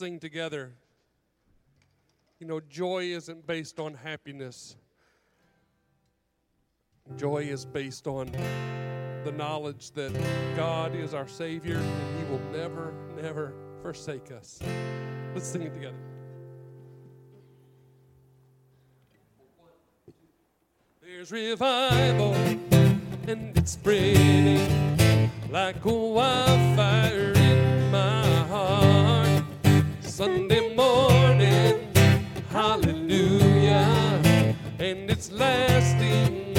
sing together. You know, joy isn't based on happiness. Joy is based on the knowledge that God is our Savior and He will never, never forsake us. Let's sing it together. There's revival and it's spreading like a wildfire in my. Sunday morning, hallelujah, and it's lasting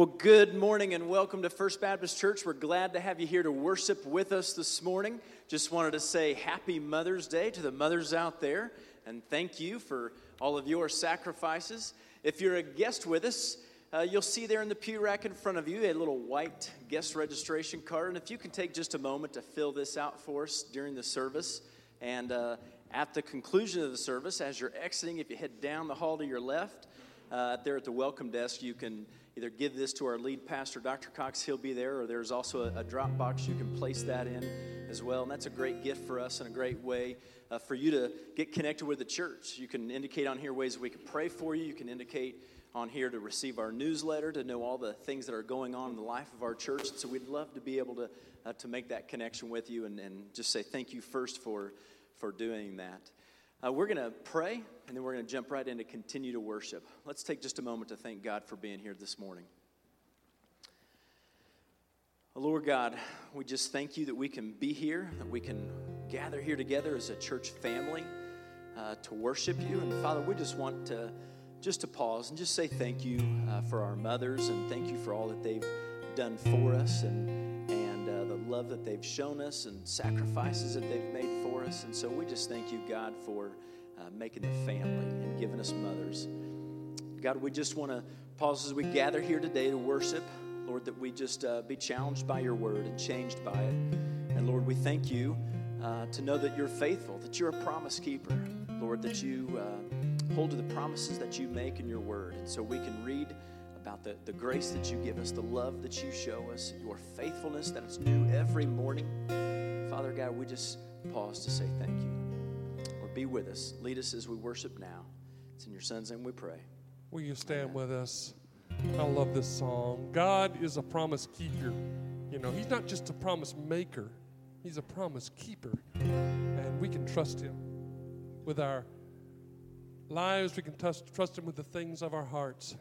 Well, good morning and welcome to First Baptist Church. We're glad to have you here to worship with us this morning. Just wanted to say happy Mother's Day to the mothers out there and thank you for all of your sacrifices. If you're a guest with us, uh, you'll see there in the pew rack in front of you a little white guest registration card. And if you can take just a moment to fill this out for us during the service, and uh, at the conclusion of the service, as you're exiting, if you head down the hall to your left, uh, there at the welcome desk, you can either give this to our lead pastor, Dr. Cox, he'll be there, or there's also a, a drop box you can place that in as well. And that's a great gift for us and a great way uh, for you to get connected with the church. You can indicate on here ways we can pray for you. You can indicate on here to receive our newsletter, to know all the things that are going on in the life of our church. So we'd love to be able to, uh, to make that connection with you and, and just say thank you first for, for doing that. Uh, we're going to pray, and then we're going to jump right in to continue to worship. Let's take just a moment to thank God for being here this morning. Lord God, we just thank you that we can be here, that we can gather here together as a church family uh, to worship you. And Father, we just want to just to pause and just say thank you uh, for our mothers and thank you for all that they've done for us and and uh, the love that they've shown us and sacrifices that they've made for us. And so we just thank you, God, for uh, making the family and giving us mothers. God, we just want to pause as we gather here today to worship. Lord, that we just uh, be challenged by your word and changed by it. And Lord, we thank you uh, to know that you're faithful, that you're a promise keeper. Lord, that you uh, hold to the promises that you make in your word. And so we can read about the, the grace that you give us, the love that you show us, your faithfulness that is new every morning. Father God, we just pause to say thank you. Be with us. Lead us as we worship now. It's in your Son's name we pray. Will you stand Amen. with us? I love this song. God is a promise keeper. You know, He's not just a promise maker, He's a promise keeper. And we can trust Him with our lives, we can trust, trust Him with the things of our hearts.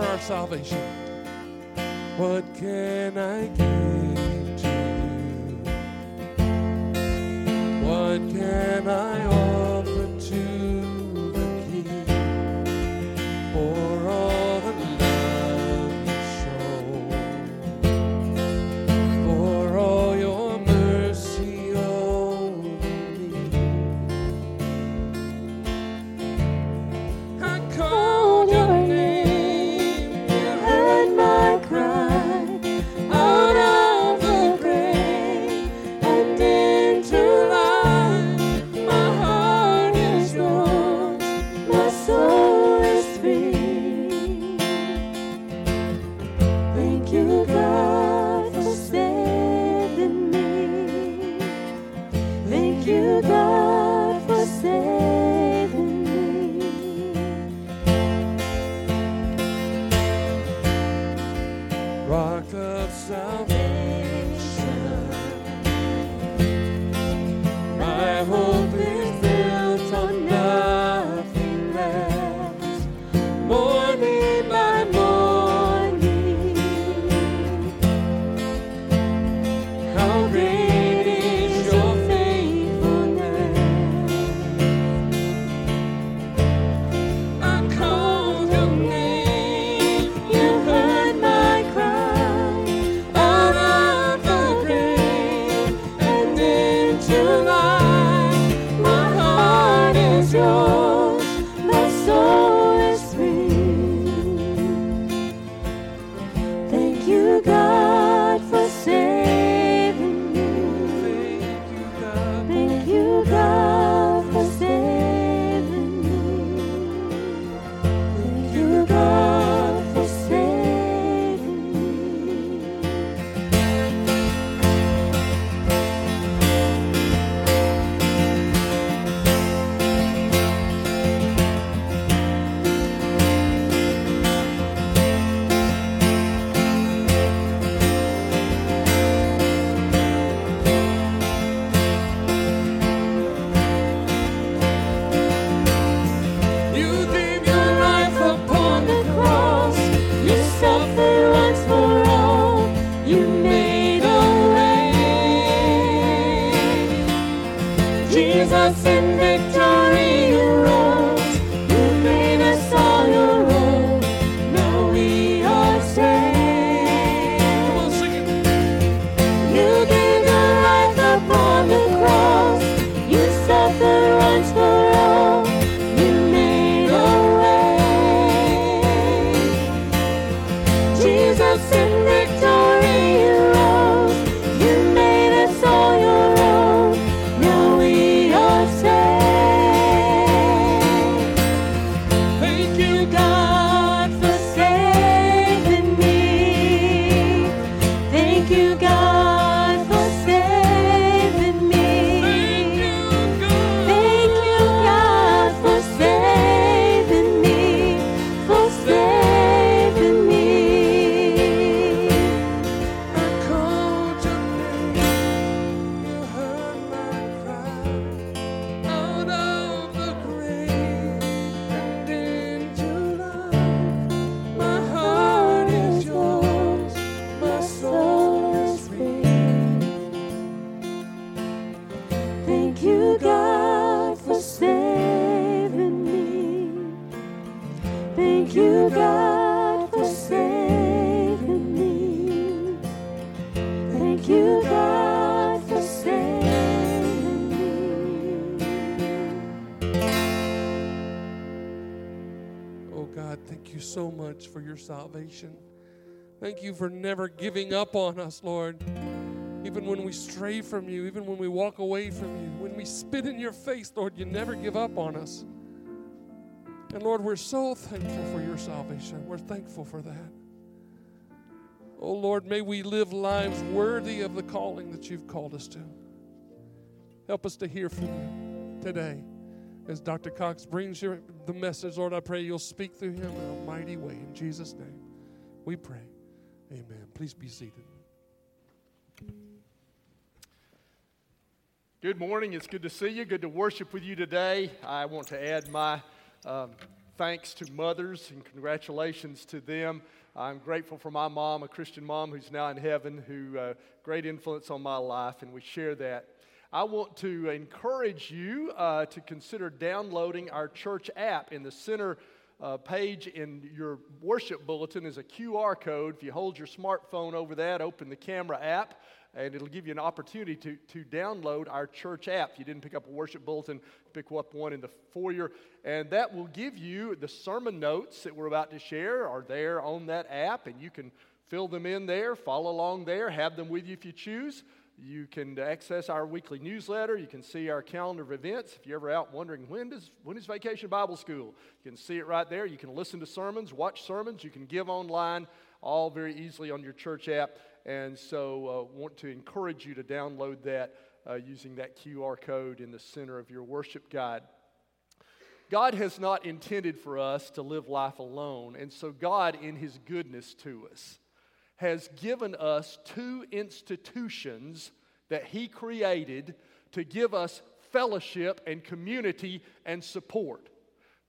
for our salvation. What can I give to you? What can I offer? sin. for your salvation. Thank you for never giving up on us, Lord. Even when we stray from you, even when we walk away from you, when we spit in your face, Lord, you never give up on us. And Lord, we're so thankful for your salvation. We're thankful for that. Oh Lord, may we live lives worthy of the calling that you've called us to. Help us to hear from you today. As Dr. Cox brings you the message, Lord, I pray you'll speak through him in a mighty way. In Jesus' name, we pray. Amen. Please be seated. Good morning. It's good to see you. Good to worship with you today. I want to add my um, thanks to mothers and congratulations to them. I'm grateful for my mom, a Christian mom who's now in heaven, who uh, great influence on my life, and we share that. I want to encourage you uh, to consider downloading our church app in the center uh, page in your worship bulletin is a QR code. If you hold your smartphone over that, open the camera app, and it'll give you an opportunity to, to download our church app. If you didn't pick up a worship bulletin, pick up one in the foyer, and that will give you the sermon notes that we're about to share are there on that app, and you can fill them in there, follow along there, have them with you if you choose. You can access our weekly newsletter. You can see our calendar of events. If you're ever out wondering when does when is Vacation Bible School, you can see it right there. You can listen to sermons, watch sermons. You can give online, all very easily on your church app. And so, uh, want to encourage you to download that uh, using that QR code in the center of your worship guide. God has not intended for us to live life alone, and so God, in His goodness to us, has given us two institutions that He created to give us fellowship and community and support.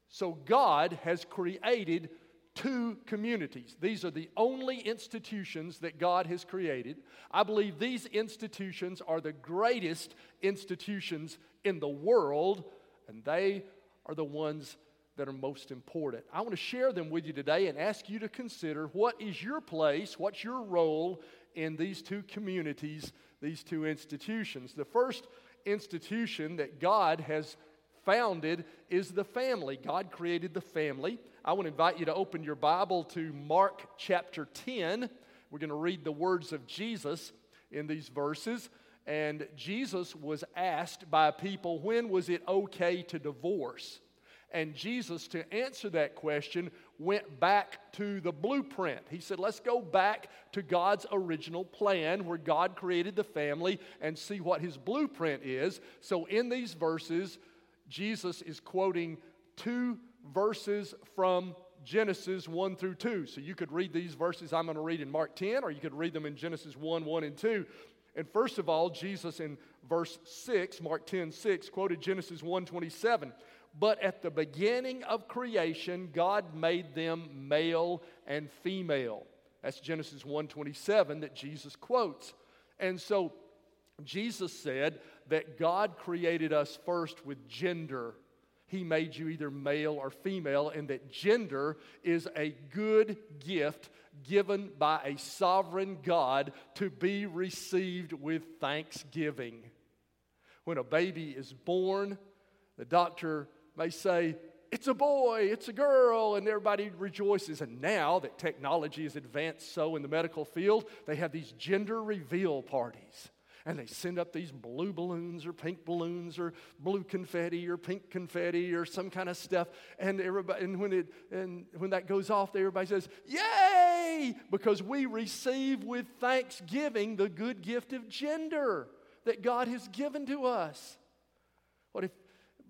So, God has created two communities. These are the only institutions that God has created. I believe these institutions are the greatest institutions in the world, and they are the ones that are most important. I want to share them with you today and ask you to consider what is your place, what's your role in these two communities, these two institutions. The first institution that God has founded is the family. God created the family. I want to invite you to open your Bible to Mark chapter 10. We're going to read the words of Jesus in these verses. And Jesus was asked by people, when was it okay to divorce? And Jesus, to answer that question, went back to the blueprint. He said, Let's go back to God's original plan where God created the family and see what his blueprint is. So, in these verses, Jesus is quoting two verses from Genesis 1 through 2. So, you could read these verses I'm going to read in Mark 10, or you could read them in Genesis 1 1 and 2. And first of all, Jesus in verse 6, Mark 10 6, quoted Genesis 1 27. But at the beginning of creation, God made them male and female. That's Genesis 1:27 that Jesus quotes. And so Jesus said that God created us first with gender. He made you either male or female, and that gender is a good gift given by a sovereign God to be received with thanksgiving. When a baby is born, the doctor may say, it's a boy, it's a girl, and everybody rejoices. And now that technology has advanced so in the medical field, they have these gender reveal parties. And they send up these blue balloons or pink balloons or blue confetti or pink confetti or some kind of stuff. And everybody and when it and when that goes off, everybody says, Yay! Because we receive with thanksgiving the good gift of gender that God has given to us. What if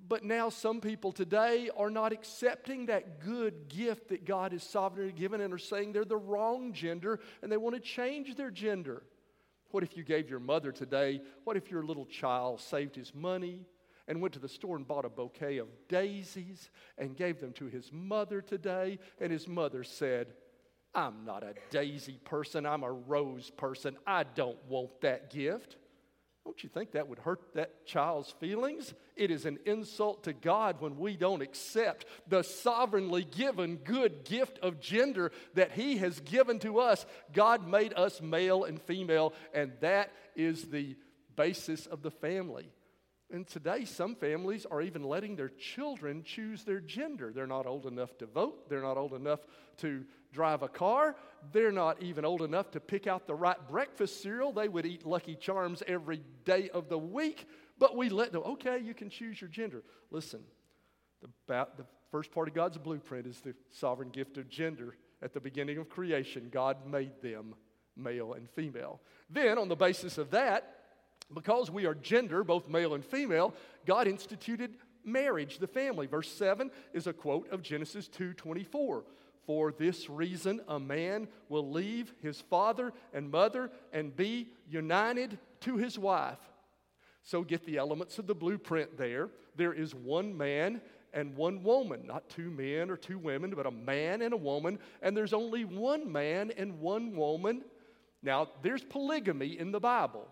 but now some people today are not accepting that good gift that God has sovereignly given and are saying they're the wrong gender and they want to change their gender. What if you gave your mother today? What if your little child saved his money and went to the store and bought a bouquet of daisies and gave them to his mother today? And his mother said, I'm not a daisy person, I'm a rose person. I don't want that gift. Don't you think that would hurt that child's feelings? It is an insult to God when we don't accept the sovereignly given good gift of gender that He has given to us. God made us male and female, and that is the basis of the family. And today, some families are even letting their children choose their gender. They're not old enough to vote, they're not old enough to drive a car. They're not even old enough to pick out the right breakfast cereal. They would eat Lucky Charms every day of the week, but we let them, okay, you can choose your gender. Listen, the, the first part of God's blueprint is the sovereign gift of gender. At the beginning of creation, God made them male and female. Then, on the basis of that, Because we are gender, both male and female, God instituted marriage, the family. Verse 7 is a quote of Genesis 2:24. For this reason a man will leave his father and mother and be united to his wife. So get the elements of the blueprint there. There is one man and one woman, not two men or two women, but a man and a woman, and there's only one man and one woman. Now, there's polygamy in the Bible.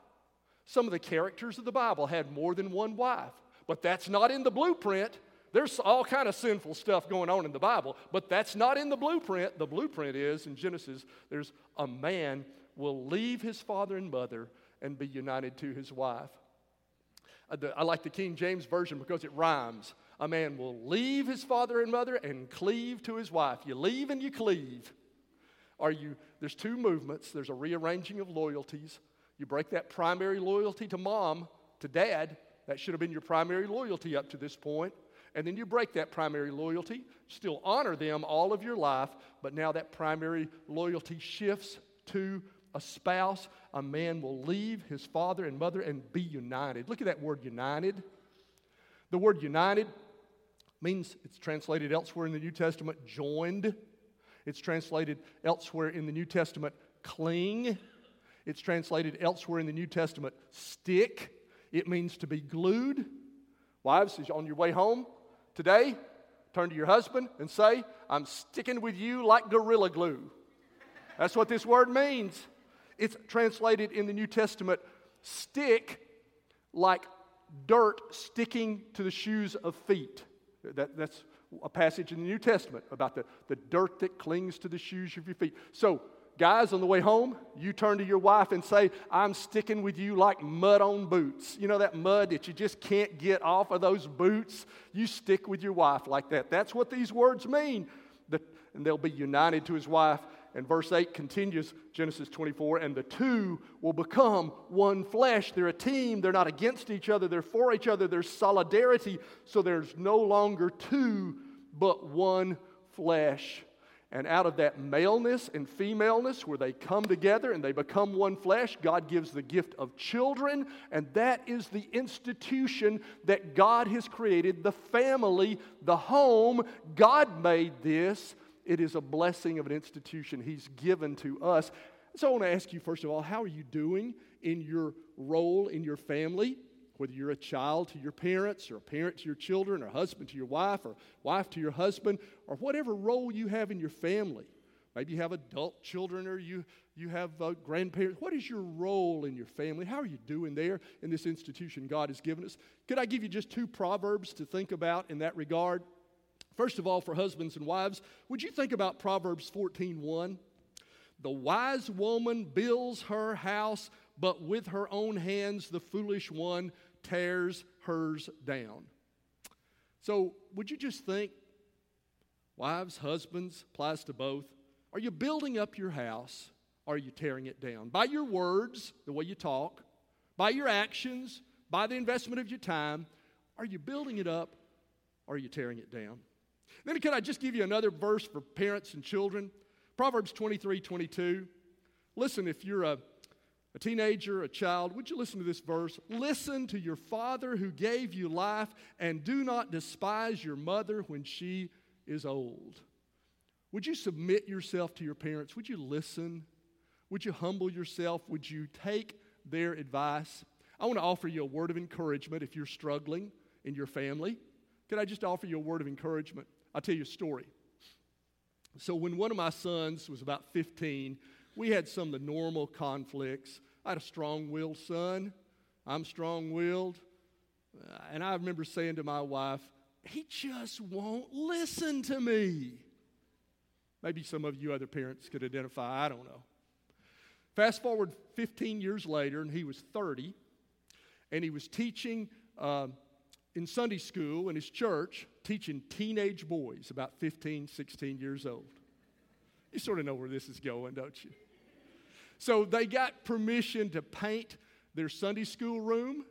Some of the characters of the Bible had more than one wife, but that's not in the blueprint. There's all kind of sinful stuff going on in the Bible, but that's not in the blueprint. The blueprint is in Genesis, there's a man will leave his father and mother and be united to his wife. Uh, I like the King James Version because it rhymes. A man will leave his father and mother and cleave to his wife. You leave and you cleave. Are you, there's two movements there's a rearranging of loyalties. You break that primary loyalty to mom, to dad. That should have been your primary loyalty up to this point. And then you break that primary loyalty, still honor them all of your life, but now that primary loyalty shifts to a spouse. A man will leave his father and mother and be united. Look at that word united. The word united means it's translated elsewhere in the New Testament joined. It's translated elsewhere in the New Testament cling. It's translated elsewhere in the New Testament stick. It means to be glued. Wives, on your way home today, turn to your husband and say, I'm sticking with you like gorilla glue. That's what this word means. It's translated in the New Testament stick like dirt sticking to the shoes of feet. That, that's a passage in the New Testament about the, the dirt that clings to the shoes of your feet. So, guys, on the way home, you turn to your wife and say, I'm sticking with you like mud on boots. You know that mud that you just can't get off of those boots? You stick with your wife like that. That's what these words mean. The, and they'll be united to his wife. And verse 8 continues Genesis 24, and the two will become one flesh. They're a team. They're not against each other, they're for each other. There's solidarity. So there's no longer two, but one flesh. And out of that maleness and femaleness, where they come together and they become one flesh, God gives the gift of children. And that is the institution that God has created the family, the home. God made this. It is a blessing of an institution He's given to us. So I want to ask you, first of all, how are you doing in your role in your family? Whether you're a child to your parents, or a parent to your children, or husband to your wife, or wife to your husband, or whatever role you have in your family. Maybe you have adult children or you, you have uh, grandparents. What is your role in your family? How are you doing there in this institution God has given us? Could I give you just two proverbs to think about in that regard? First of all, for husbands and wives, would you think about Proverbs 14:1? The wise woman builds her house, but with her own hands the foolish one tears hers down. So, would you just think, wives, husbands, applies to both, are you building up your house or are you tearing it down? By your words, the way you talk, by your actions, by the investment of your time, are you building it up or are you tearing it down? Then, could I just give you another verse for parents and children? Proverbs 23 22. Listen, if you're a, a teenager, a child, would you listen to this verse? Listen to your father who gave you life, and do not despise your mother when she is old. Would you submit yourself to your parents? Would you listen? Would you humble yourself? Would you take their advice? I want to offer you a word of encouragement if you're struggling in your family. Could I just offer you a word of encouragement? I'll tell you a story. So, when one of my sons was about 15, we had some of the normal conflicts. I had a strong willed son. I'm strong willed. And I remember saying to my wife, he just won't listen to me. Maybe some of you other parents could identify, I don't know. Fast forward 15 years later, and he was 30, and he was teaching uh, in Sunday school in his church, teaching teenage boys about 15, 16 years old. You sort of know where this is going, don't you? So they got permission to paint their Sunday school room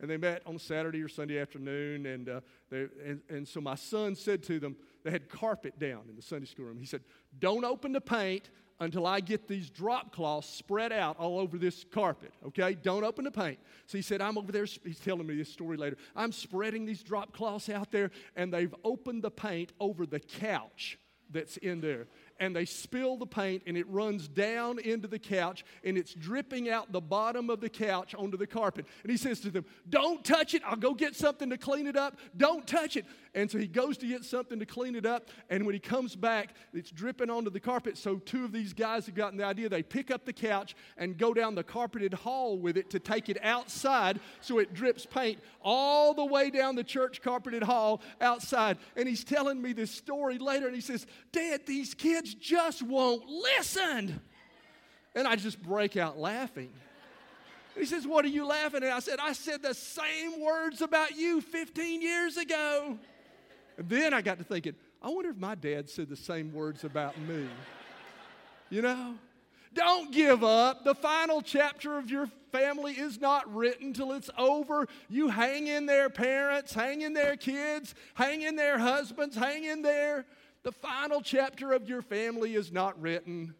and they met on Saturday or Sunday afternoon. And, uh, they, and, and so my son said to them, they had carpet down in the Sunday school room. He said, Don't open the paint until I get these drop cloths spread out all over this carpet, okay? Don't open the paint. So he said, I'm over there, he's telling me this story later. I'm spreading these drop cloths out there, and they've opened the paint over the couch that's in there and they spill the paint and it runs down into the couch and it's dripping out the bottom of the couch onto the carpet. And he says to them, Don't touch it. I'll go get something to clean it up. Don't touch it. And so he goes to get something to clean it up. And when he comes back, it's dripping onto the carpet. So two of these guys have gotten the idea. They pick up the couch and go down the carpeted hall with it to take it outside so it drips paint all the way down the church carpeted hall outside. And he's telling me this story later. And he says, Dad, these kids just won't listen. And I just break out laughing. He says, What are you laughing at? I said, I said the same words about you 15 years ago. And then I got to thinking, I wonder if my dad said the same words about me. You know? Don't give up. The final chapter of your family is not written till it's over. You hang in there, parents, hang in there, kids, hang in there, husbands, hang in there. The final chapter of your family is not written.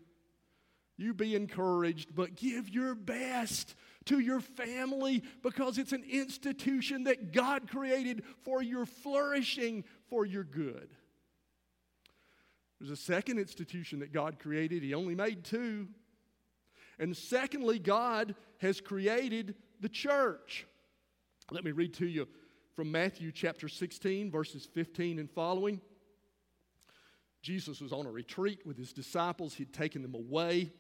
You be encouraged, but give your best to your family because it's an institution that God created for your flourishing, for your good. There's a second institution that God created, He only made two. And secondly, God has created the church. Let me read to you from Matthew chapter 16, verses 15 and following. Jesus was on a retreat with his disciples, he'd taken them away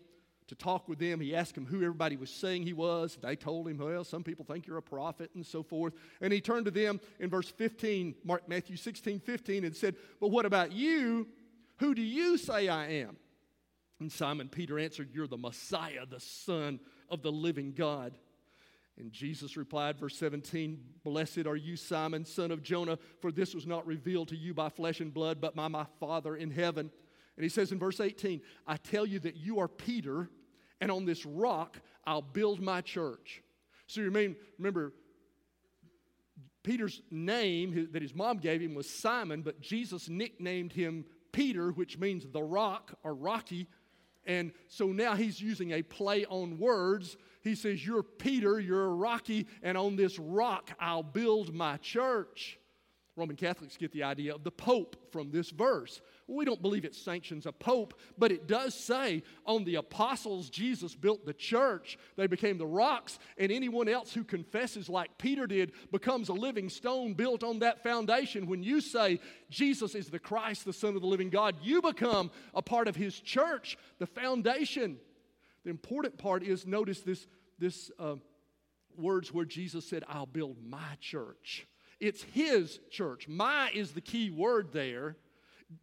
to talk with them. He asked them who everybody was saying he was. They told him, well, some people think you're a prophet and so forth. And he turned to them in verse 15, Mark, Matthew 16, 15, and said, But what about you? Who do you say I am? And Simon Peter answered, You're the Messiah, the Son of the living God. And Jesus replied, verse 17, Blessed are you, Simon, son of Jonah, for this was not revealed to you by flesh and blood, but by my Father in heaven. And he says in verse 18, I tell you that you are Peter, and on this rock I'll build my church. So you mean, remember, Peter's name that his mom gave him was Simon, but Jesus nicknamed him Peter, which means the rock or rocky. And so now he's using a play on words. He says, You're Peter, you're rocky, and on this rock I'll build my church. Roman Catholics get the idea of the Pope from this verse. We don't believe it sanctions a pope, but it does say on the apostles Jesus built the church. They became the rocks, and anyone else who confesses like Peter did becomes a living stone built on that foundation. When you say Jesus is the Christ, the Son of the living God, you become a part of his church, the foundation. The important part is notice this, this uh, words where Jesus said, I'll build my church. It's his church. My is the key word there.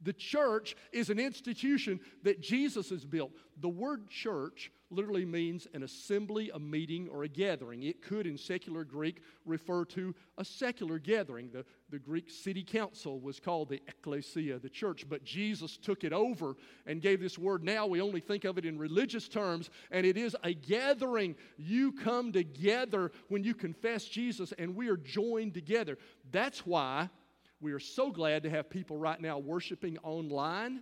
The church is an institution that Jesus has built. The word church literally means an assembly, a meeting, or a gathering. It could, in secular Greek, refer to a secular gathering. The, the Greek city council was called the ecclesia, the church, but Jesus took it over and gave this word. Now we only think of it in religious terms, and it is a gathering. You come together when you confess Jesus, and we are joined together. That's why we are so glad to have people right now worshiping online.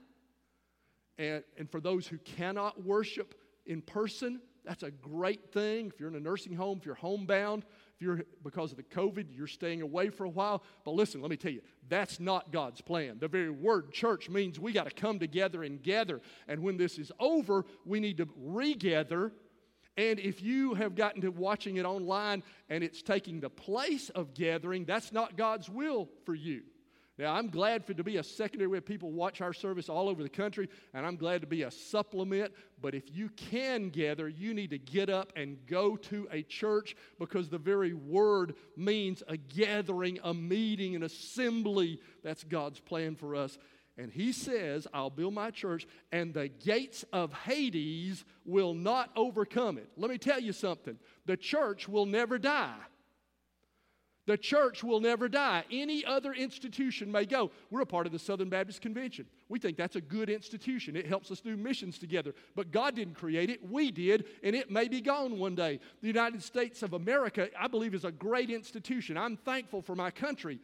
And, and for those who cannot worship in person, that's a great thing. If you're in a nursing home, if you're homebound, if you're because of the COVID, you're staying away for a while. But listen, let me tell you, that's not God's plan. The very word church means we got to come together and gather. And when this is over, we need to regather and if you have gotten to watching it online and it's taking the place of gathering, that's not God's will for you. Now, I'm glad for to be a secondary where people watch our service all over the country, and I'm glad to be a supplement. But if you can gather, you need to get up and go to a church because the very word means a gathering, a meeting, an assembly. That's God's plan for us. And he says, I'll build my church, and the gates of Hades will not overcome it. Let me tell you something the church will never die. The church will never die. Any other institution may go. We're a part of the Southern Baptist Convention. We think that's a good institution. It helps us do missions together. But God didn't create it, we did, and it may be gone one day. The United States of America, I believe, is a great institution. I'm thankful for my country.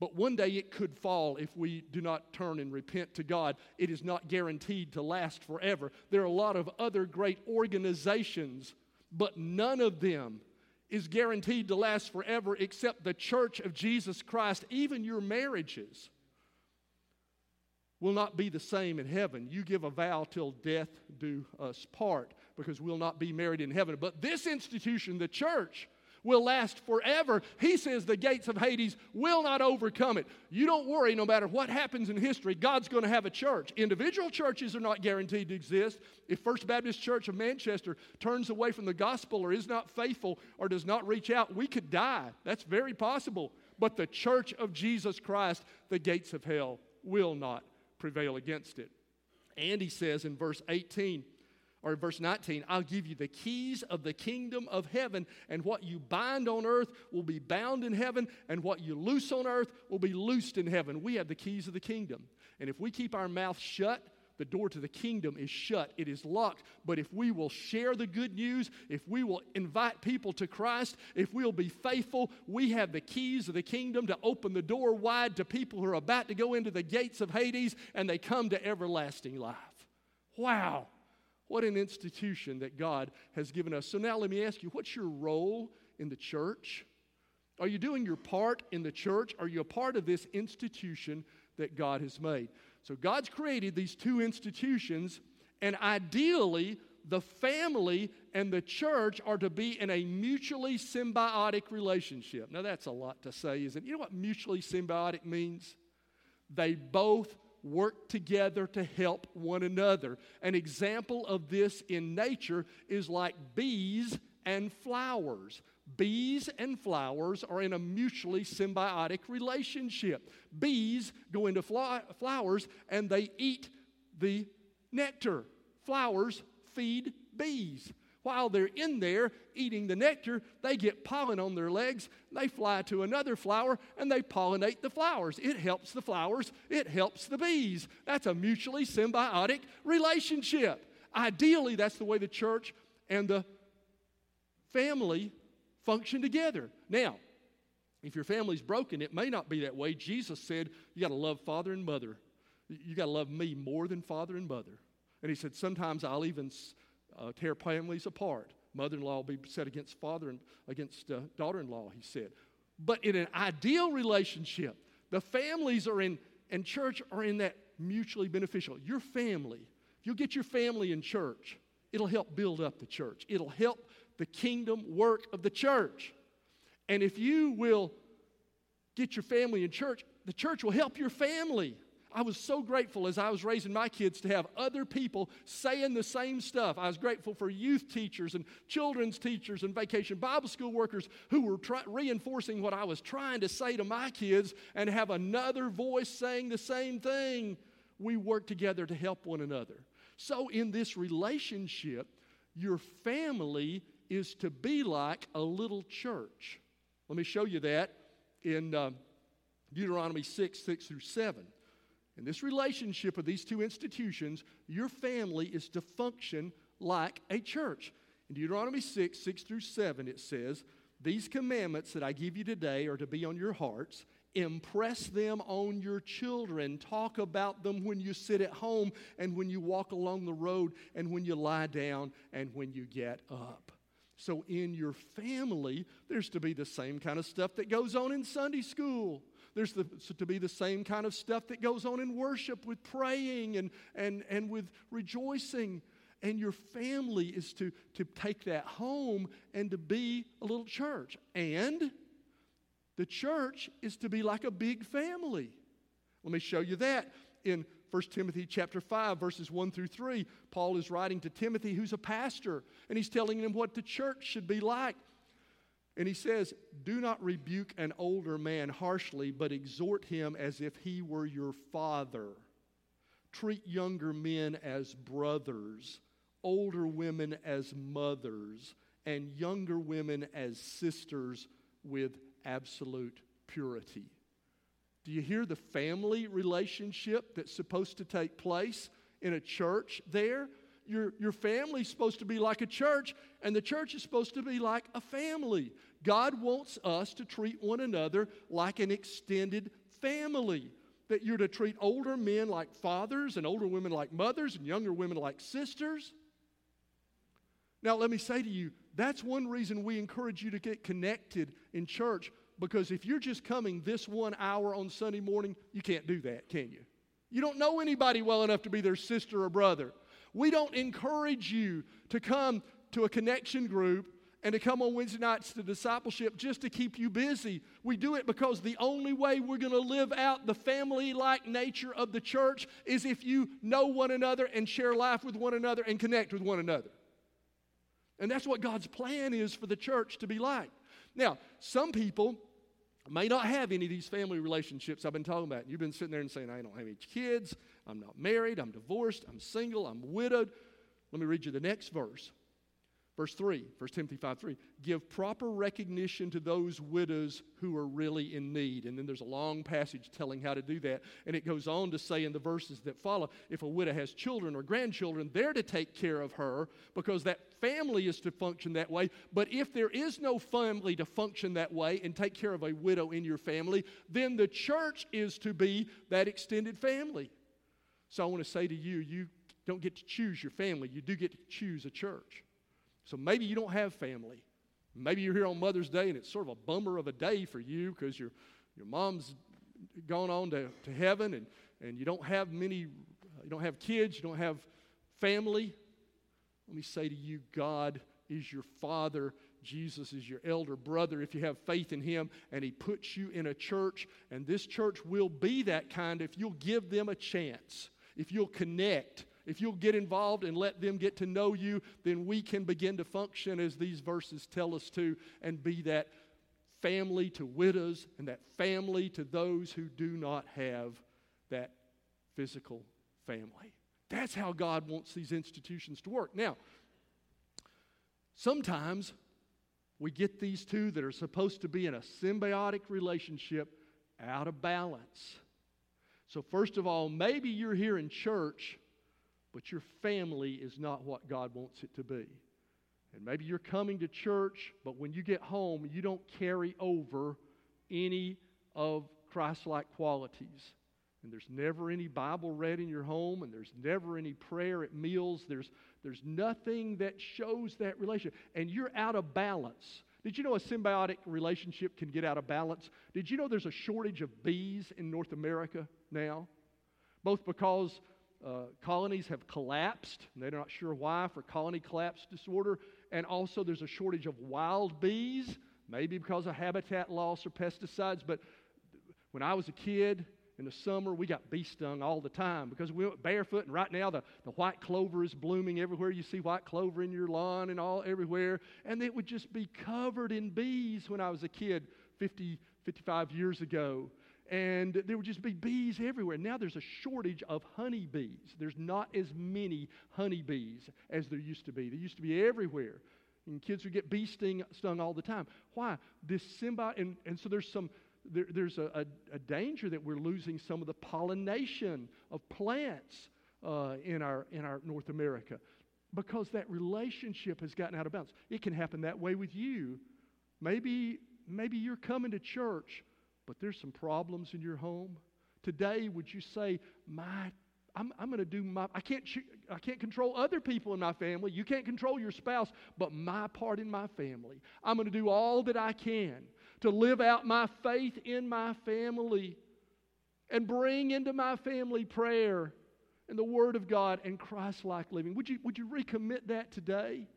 But one day it could fall if we do not turn and repent to God. It is not guaranteed to last forever. There are a lot of other great organizations, but none of them is guaranteed to last forever except the church of Jesus Christ. Even your marriages will not be the same in heaven. You give a vow till death do us part because we'll not be married in heaven. But this institution, the church, will last forever. He says the gates of Hades will not overcome it. You don't worry, no matter what happens in history, God's going to have a church. Individual churches are not guaranteed to exist. If First Baptist Church of Manchester turns away from the gospel or is not faithful or does not reach out, we could die. That's very possible. But the church of Jesus Christ, the gates of hell will not prevail against it. And he says in verse 18, or verse 19, I'll give you the keys of the kingdom of heaven, and what you bind on earth will be bound in heaven, and what you loose on earth will be loosed in heaven. We have the keys of the kingdom. And if we keep our mouth shut, the door to the kingdom is shut, it is locked. But if we will share the good news, if we will invite people to Christ, if we'll be faithful, we have the keys of the kingdom to open the door wide to people who are about to go into the gates of Hades and they come to everlasting life. Wow. What an institution that God has given us. So now let me ask you what's your role in the church? Are you doing your part in the church? Are you a part of this institution that God has made? So God's created these two institutions, and ideally, the family and the church are to be in a mutually symbiotic relationship. Now, that's a lot to say, isn't it? You know what mutually symbiotic means? They both work together to help one another. An example of this in nature is like bees and flowers. Bees and flowers are in a mutually symbiotic relationship. Bees go into flowers and they eat the nectar. Flowers feed bees. While they're in there eating the nectar, they get pollen on their legs. They fly to another flower and they pollinate the flowers. It helps the flowers, it helps the bees. That's a mutually symbiotic relationship. Ideally, that's the way the church and the family function together. Now, if your family's broken, it may not be that way. Jesus said, You got to love father and mother. You got to love me more than father and mother. And he said, Sometimes I'll even uh, tear families apart. Mother in law will be set against father and against uh, daughter in law, he said. But in an ideal relationship, the families are in, and church are in that mutually beneficial. Your family, if you'll get your family in church, it'll help build up the church, it'll help the kingdom work of the church. And if you will get your family in church, the church will help your family. I was so grateful as I was raising my kids to have other people saying the same stuff. I was grateful for youth teachers and children's teachers and vacation Bible school workers who were try- reinforcing what I was trying to say to my kids and have another voice saying the same thing. We work together to help one another. So, in this relationship, your family is to be like a little church. Let me show you that in uh, Deuteronomy 6 6 through 7. In this relationship of these two institutions, your family is to function like a church. In Deuteronomy 6 6 through 7, it says, These commandments that I give you today are to be on your hearts. Impress them on your children. Talk about them when you sit at home and when you walk along the road and when you lie down and when you get up. So, in your family, there's to be the same kind of stuff that goes on in Sunday school. There's the, to be the same kind of stuff that goes on in worship with praying and, and, and with rejoicing. And your family is to, to take that home and to be a little church. And the church is to be like a big family. Let me show you that in 1 Timothy chapter 5 verses 1 through 3, Paul is writing to Timothy who's a pastor and he's telling him what the church should be like. And he says, "Do not rebuke an older man harshly, but exhort him as if he were your father. Treat younger men as brothers, older women as mothers, and younger women as sisters with absolute purity." Do you hear the family relationship that's supposed to take place in a church there? Your, your family's supposed to be like a church, and the church is supposed to be like a family. God wants us to treat one another like an extended family, that you're to treat older men like fathers and older women like mothers and younger women like sisters. Now, let me say to you, that's one reason we encourage you to get connected in church because if you're just coming this one hour on Sunday morning, you can't do that, can you? You don't know anybody well enough to be their sister or brother. We don't encourage you to come to a connection group and to come on Wednesday nights to discipleship just to keep you busy. We do it because the only way we're going to live out the family like nature of the church is if you know one another and share life with one another and connect with one another. And that's what God's plan is for the church to be like. Now, some people may not have any of these family relationships I've been talking about. You've been sitting there and saying, I don't have any kids, I'm not married, I'm divorced, I'm single, I'm widowed. Let me read you the next verse. Verse 3, 1 Timothy 5 3. Give proper recognition to those widows who are really in need. And then there's a long passage telling how to do that. And it goes on to say in the verses that follow if a widow has children or grandchildren, they're to take care of her because that family is to function that way. But if there is no family to function that way and take care of a widow in your family, then the church is to be that extended family. So I want to say to you, you don't get to choose your family, you do get to choose a church. So maybe you don't have family. Maybe you're here on Mother's Day and it's sort of a bummer of a day for you because your, your mom's gone on to, to heaven and, and you don't have many, you don't have kids, you don't have family. Let me say to you, God is your father. Jesus is your elder brother if you have faith in him, and he puts you in a church, and this church will be that kind if you'll give them a chance, if you'll connect, if you'll get involved and let them get to know you, then we can begin to function as these verses tell us to and be that family to widows and that family to those who do not have that physical family. That's how God wants these institutions to work. Now, sometimes we get these two that are supposed to be in a symbiotic relationship out of balance. So, first of all, maybe you're here in church but your family is not what God wants it to be. And maybe you're coming to church, but when you get home, you don't carry over any of Christ like qualities. And there's never any Bible read in your home, and there's never any prayer at meals. There's, there's nothing that shows that relationship. And you're out of balance. Did you know a symbiotic relationship can get out of balance? Did you know there's a shortage of bees in North America now? Both because uh, colonies have collapsed. They're not sure why for colony collapse disorder. And also, there's a shortage of wild bees, maybe because of habitat loss or pesticides. But when I was a kid in the summer, we got bee stung all the time because we went barefoot. And right now, the, the white clover is blooming everywhere. You see white clover in your lawn and all everywhere. And it would just be covered in bees when I was a kid 50, 55 years ago and there would just be bees everywhere. Now there's a shortage of honeybees. There's not as many honeybees as there used to be. They used to be everywhere. And kids would get bee sting, stung all the time. Why? This symbiote, and, and so there's some, there, there's a, a, a, danger that we're losing some of the pollination of plants uh, in, our, in our North America because that relationship has gotten out of balance. It can happen that way with you. Maybe, maybe you're coming to church but there's some problems in your home. Today, would you say, my I'm, I'm going to do my, I can't, I can't control other people in my family. You can't control your spouse, but my part in my family. I'm going to do all that I can to live out my faith in my family and bring into my family prayer and the Word of God and Christ like living. Would you, would you recommit that today?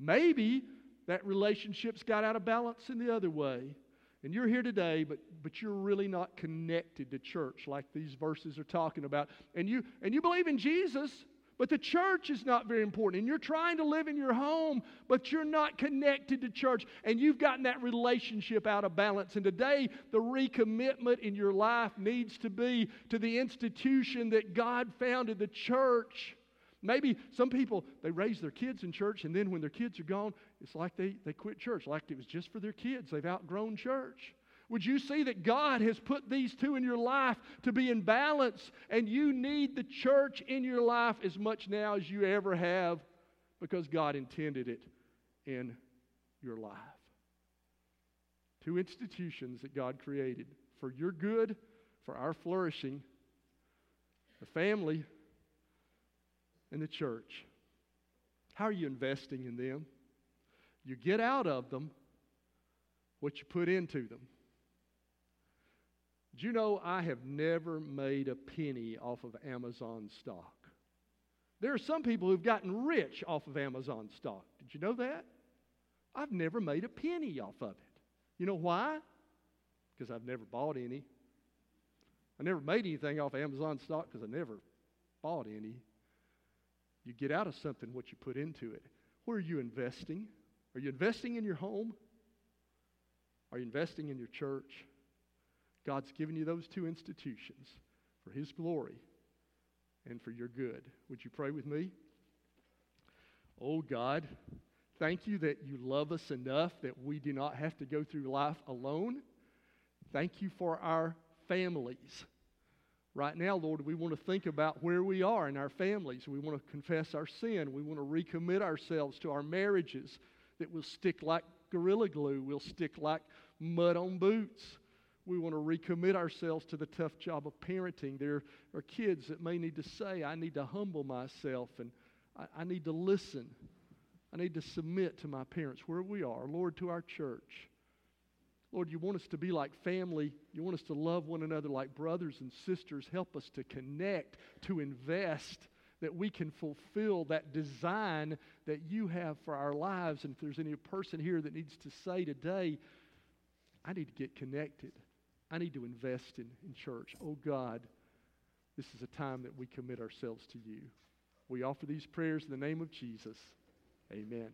Maybe that relationship's got out of balance in the other way. And you're here today, but, but you're really not connected to church like these verses are talking about. And you, and you believe in Jesus, but the church is not very important. And you're trying to live in your home, but you're not connected to church. And you've gotten that relationship out of balance. And today, the recommitment in your life needs to be to the institution that God founded, the church. Maybe some people, they raise their kids in church, and then when their kids are gone, it's like they, they quit church, like it was just for their kids. They've outgrown church. Would you see that God has put these two in your life to be in balance, and you need the church in your life as much now as you ever have because God intended it in your life? Two institutions that God created for your good, for our flourishing, the family, and the church. How are you investing in them? You get out of them what you put into them. Do you know I have never made a penny off of Amazon stock? There are some people who've gotten rich off of Amazon stock. Did you know that? I've never made a penny off of it. You know why? Because I've never bought any. I never made anything off Amazon stock because I never bought any. You get out of something what you put into it. Where are you investing? Are you investing in your home? Are you investing in your church? God's given you those two institutions for His glory and for your good. Would you pray with me? Oh God, thank you that you love us enough that we do not have to go through life alone. Thank you for our families. Right now, Lord, we want to think about where we are in our families. We want to confess our sin. We want to recommit ourselves to our marriages that will stick like gorilla glue, will stick like mud on boots. We want to recommit ourselves to the tough job of parenting. There are kids that may need to say, I need to humble myself and I, I need to listen. I need to submit to my parents where we are. Lord, to our church. Lord, you want us to be like family. You want us to love one another like brothers and sisters. Help us to connect, to invest, that we can fulfill that design that you have for our lives. And if there's any person here that needs to say today, I need to get connected, I need to invest in, in church. Oh God, this is a time that we commit ourselves to you. We offer these prayers in the name of Jesus. Amen.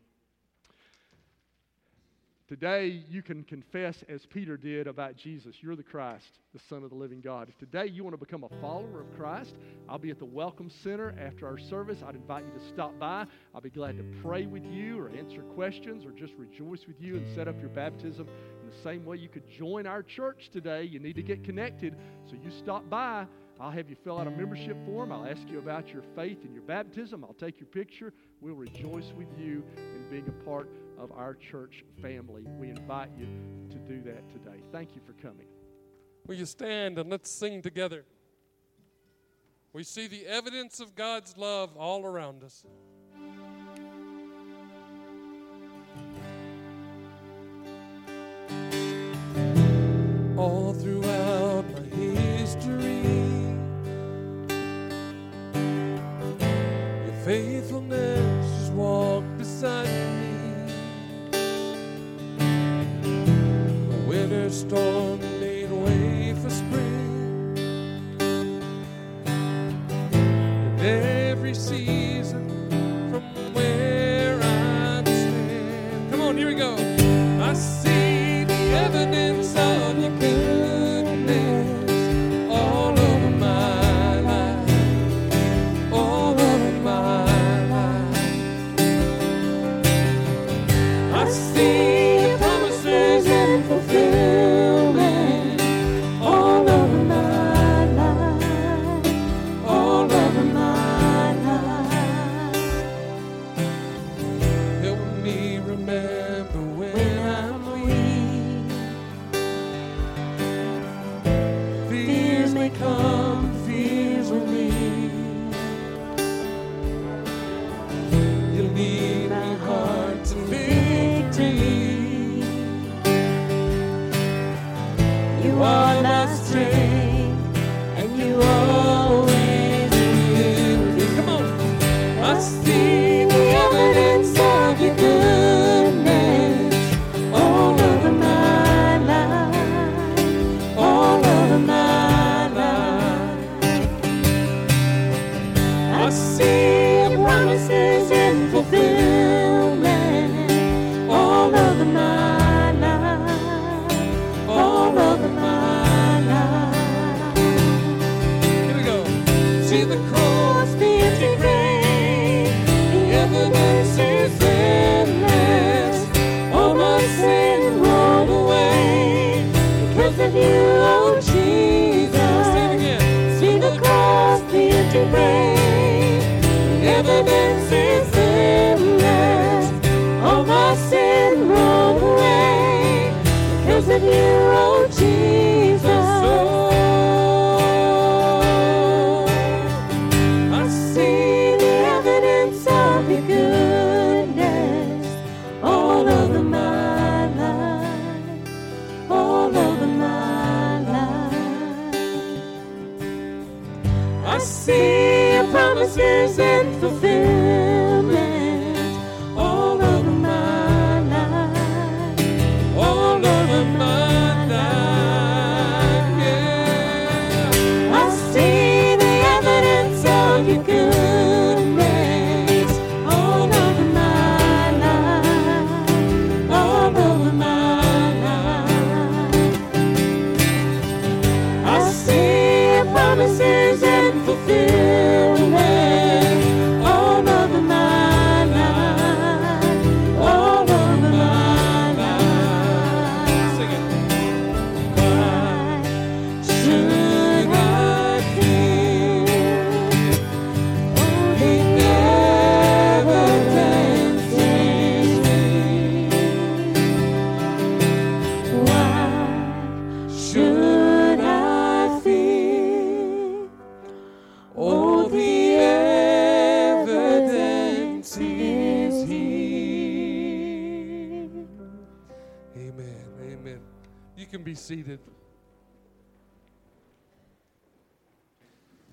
Today, you can confess as Peter did about Jesus. You're the Christ, the Son of the living God. If today you want to become a follower of Christ, I'll be at the Welcome Center after our service. I'd invite you to stop by. I'll be glad to pray with you or answer questions or just rejoice with you and set up your baptism in the same way you could join our church today. You need to get connected, so you stop by. I'll have you fill out a membership form. I'll ask you about your faith and your baptism. I'll take your picture. We'll rejoice with you in being a part of our church family. We invite you to do that today. Thank you for coming. Will you stand and let's sing together? We see the evidence of God's love all around us. All throughout faithfulness has walked beside me. The winter storm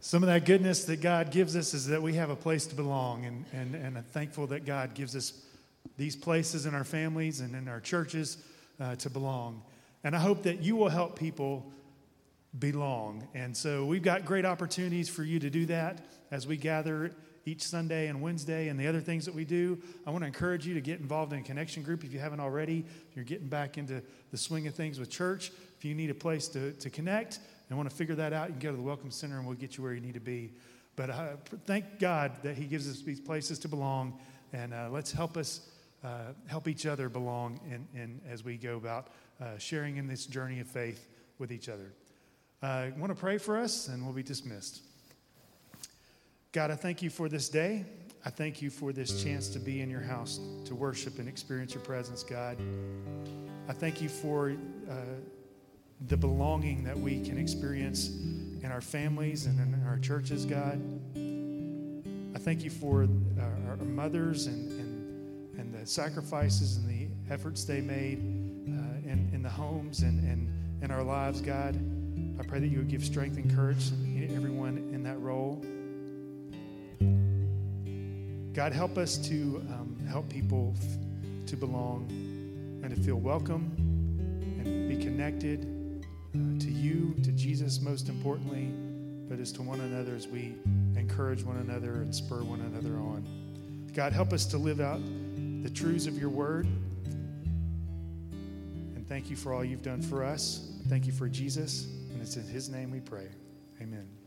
Some of that goodness that God gives us is that we have a place to belong, and, and, and I'm thankful that God gives us these places in our families and in our churches uh, to belong. And I hope that you will help people belong. And so we've got great opportunities for you to do that as we gather each Sunday and Wednesday and the other things that we do. I want to encourage you to get involved in a connection group if you haven't already. If you're getting back into the swing of things with church, if you need a place to, to connect and want to figure that out, you can go to the Welcome Center and we'll get you where you need to be. But uh, thank God that He gives us these places to belong, and uh, let's help us uh, help each other belong in, in, as we go about uh, sharing in this journey of faith with each other. Uh, I want to pray for us, and we'll be dismissed. God, I thank you for this day. I thank you for this chance to be in your house to worship and experience your presence, God. I thank you for uh, the belonging that we can experience in our families and in our churches, God. I thank you for our, our mothers and, and, and the sacrifices and the efforts they made uh, in, in the homes and, and in our lives, God. I pray that you would give strength and courage to everyone in that role. God, help us to um, help people f- to belong and to feel welcome and be connected uh, to you, to Jesus, most importantly, but as to one another as we encourage one another and spur one another on. God, help us to live out the truths of your word. And thank you for all you've done for us. Thank you for Jesus. And it's in his name we pray. Amen.